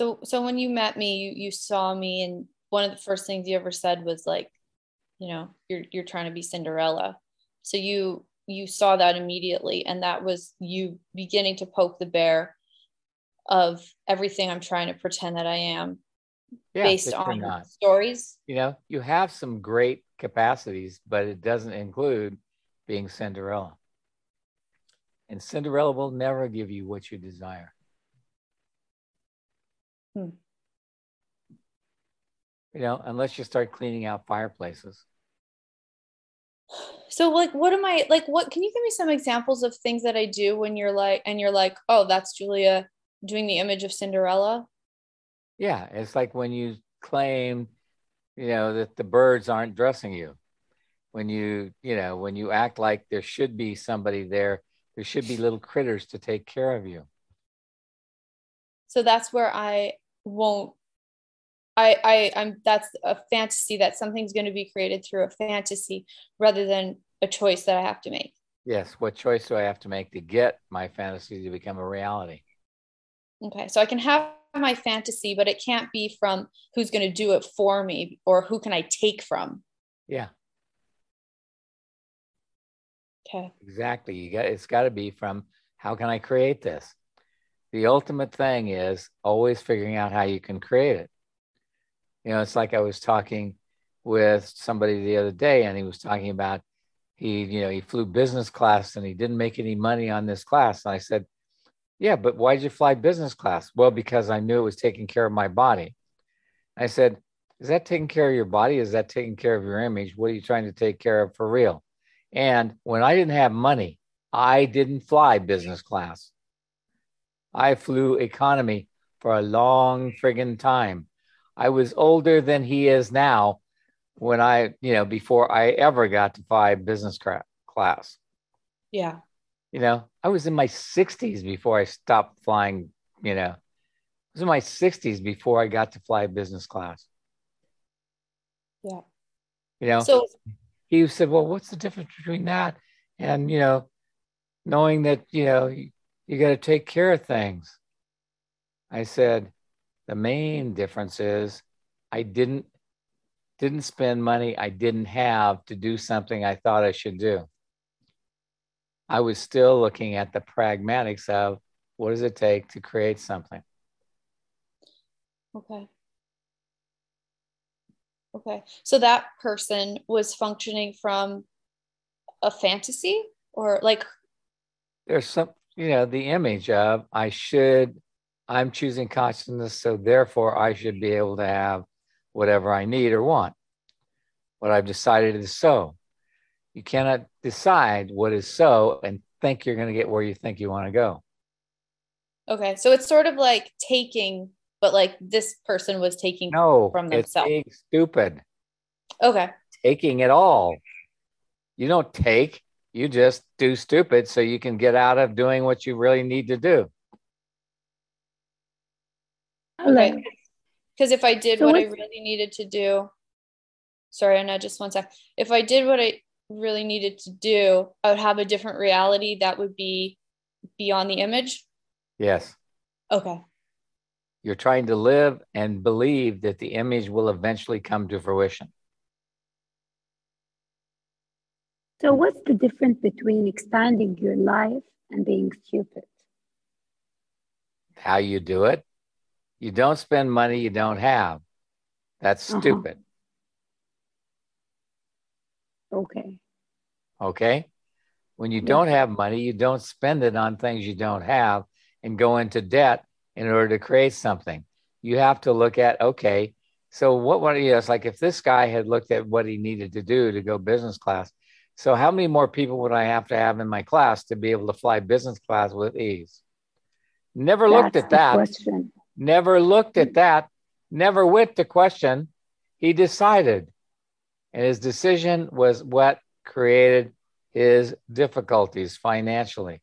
So so when you met me, you you saw me and one of the first things you ever said was like, you know, you're you're trying to be Cinderella. So you you saw that immediately and that was you beginning to poke the bear of everything I'm trying to pretend that I am yeah, based on stories. You know, you have some great capacities, but it doesn't include being Cinderella. And Cinderella will never give you what you desire. Hmm. You know, unless you start cleaning out fireplaces. So like what am I like what can you give me some examples of things that I do when you're like and you're like, "Oh, that's Julia doing the image of Cinderella?" Yeah, it's like when you claim, you know, that the birds aren't dressing you. When you, you know, when you act like there should be somebody there, there should be little critters to take care of you. So that's where I won't I, I I'm that's a fantasy that something's going to be created through a fantasy rather than a choice that I have to make. Yes. What choice do I have to make to get my fantasy to become a reality? Okay. So I can have my fantasy, but it can't be from who's going to do it for me or who can I take from. Yeah. Okay. Exactly. You got it's got to be from how can I create this? The ultimate thing is always figuring out how you can create it. You know, it's like I was talking with somebody the other day and he was talking about he, you know, he flew business class and he didn't make any money on this class. And I said, yeah, but why did you fly business class? Well, because I knew it was taking care of my body. I said, Is that taking care of your body? Is that taking care of your image? What are you trying to take care of for real? And when I didn't have money, I didn't fly business class. I flew economy for a long friggin' time. I was older than he is now when I, you know, before I ever got to fly business class. Yeah you know, I was in my 60s before I stopped flying, you know. I was in my 60s before I got to fly business class. Yeah. You know, so he said, Well, what's the difference between that and, you know, knowing that, you know, you, got to take care of things? I said, The main difference is I didn't didn't spend money I didn't have to do something I thought I should do. I was still looking at the pragmatics of what does it take to create something. Okay. Okay. So that person was functioning from a fantasy or like there's some you know the image of I should I'm choosing consciousness so therefore I should be able to have whatever I need or want. What I've decided is so. You cannot decide what is so and think you're going to get where you think you want to go. Okay. So it's sort of like taking, but like this person was taking no, from themselves. It's stupid. Okay. Taking it all. You don't take, you just do stupid so you can get out of doing what you really need to do. Okay. Because if I did so what I really needed to do, sorry, Anna, just one sec. If I did what I really needed to do, I would have a different reality that would be beyond the image? Yes. Okay. You're trying to live and believe that the image will eventually come to fruition. So, what's the difference between expanding your life and being stupid? How you do it. You don't spend money you don't have. That's uh-huh. stupid. Okay. Okay. When you don't have money, you don't spend it on things you don't have and go into debt in order to create something. You have to look at, okay, so what, what, you know, it's like if this guy had looked at what he needed to do to go business class, so how many more people would I have to have in my class to be able to fly business class with ease? Never That's looked at that. Question. Never looked at that. Never went to question. He decided. And his decision was what created his difficulties financially.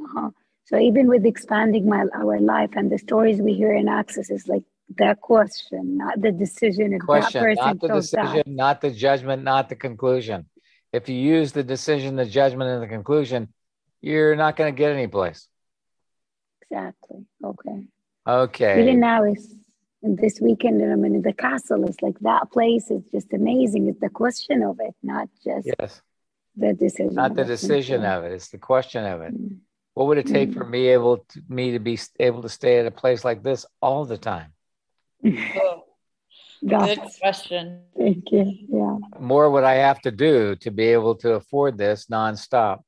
Uh-huh. So even with expanding my our life and the stories we hear in Access is like that question, not the decision. If question, not the decision, not the judgment, not the conclusion. If you use the decision, the judgment, and the conclusion, you're not going to get any place. Exactly. Okay. Okay. Even now is this weekend and I'm in the castle. It's like that place is just amazing. It's the question of it, not just yes. the decision. Not the decision of it. It's the question of it. Mm. What would it take mm. for me able to, me to be able to stay at a place like this all the time? Oh, good question. Thank you. Yeah. More would I have to do to be able to afford this nonstop?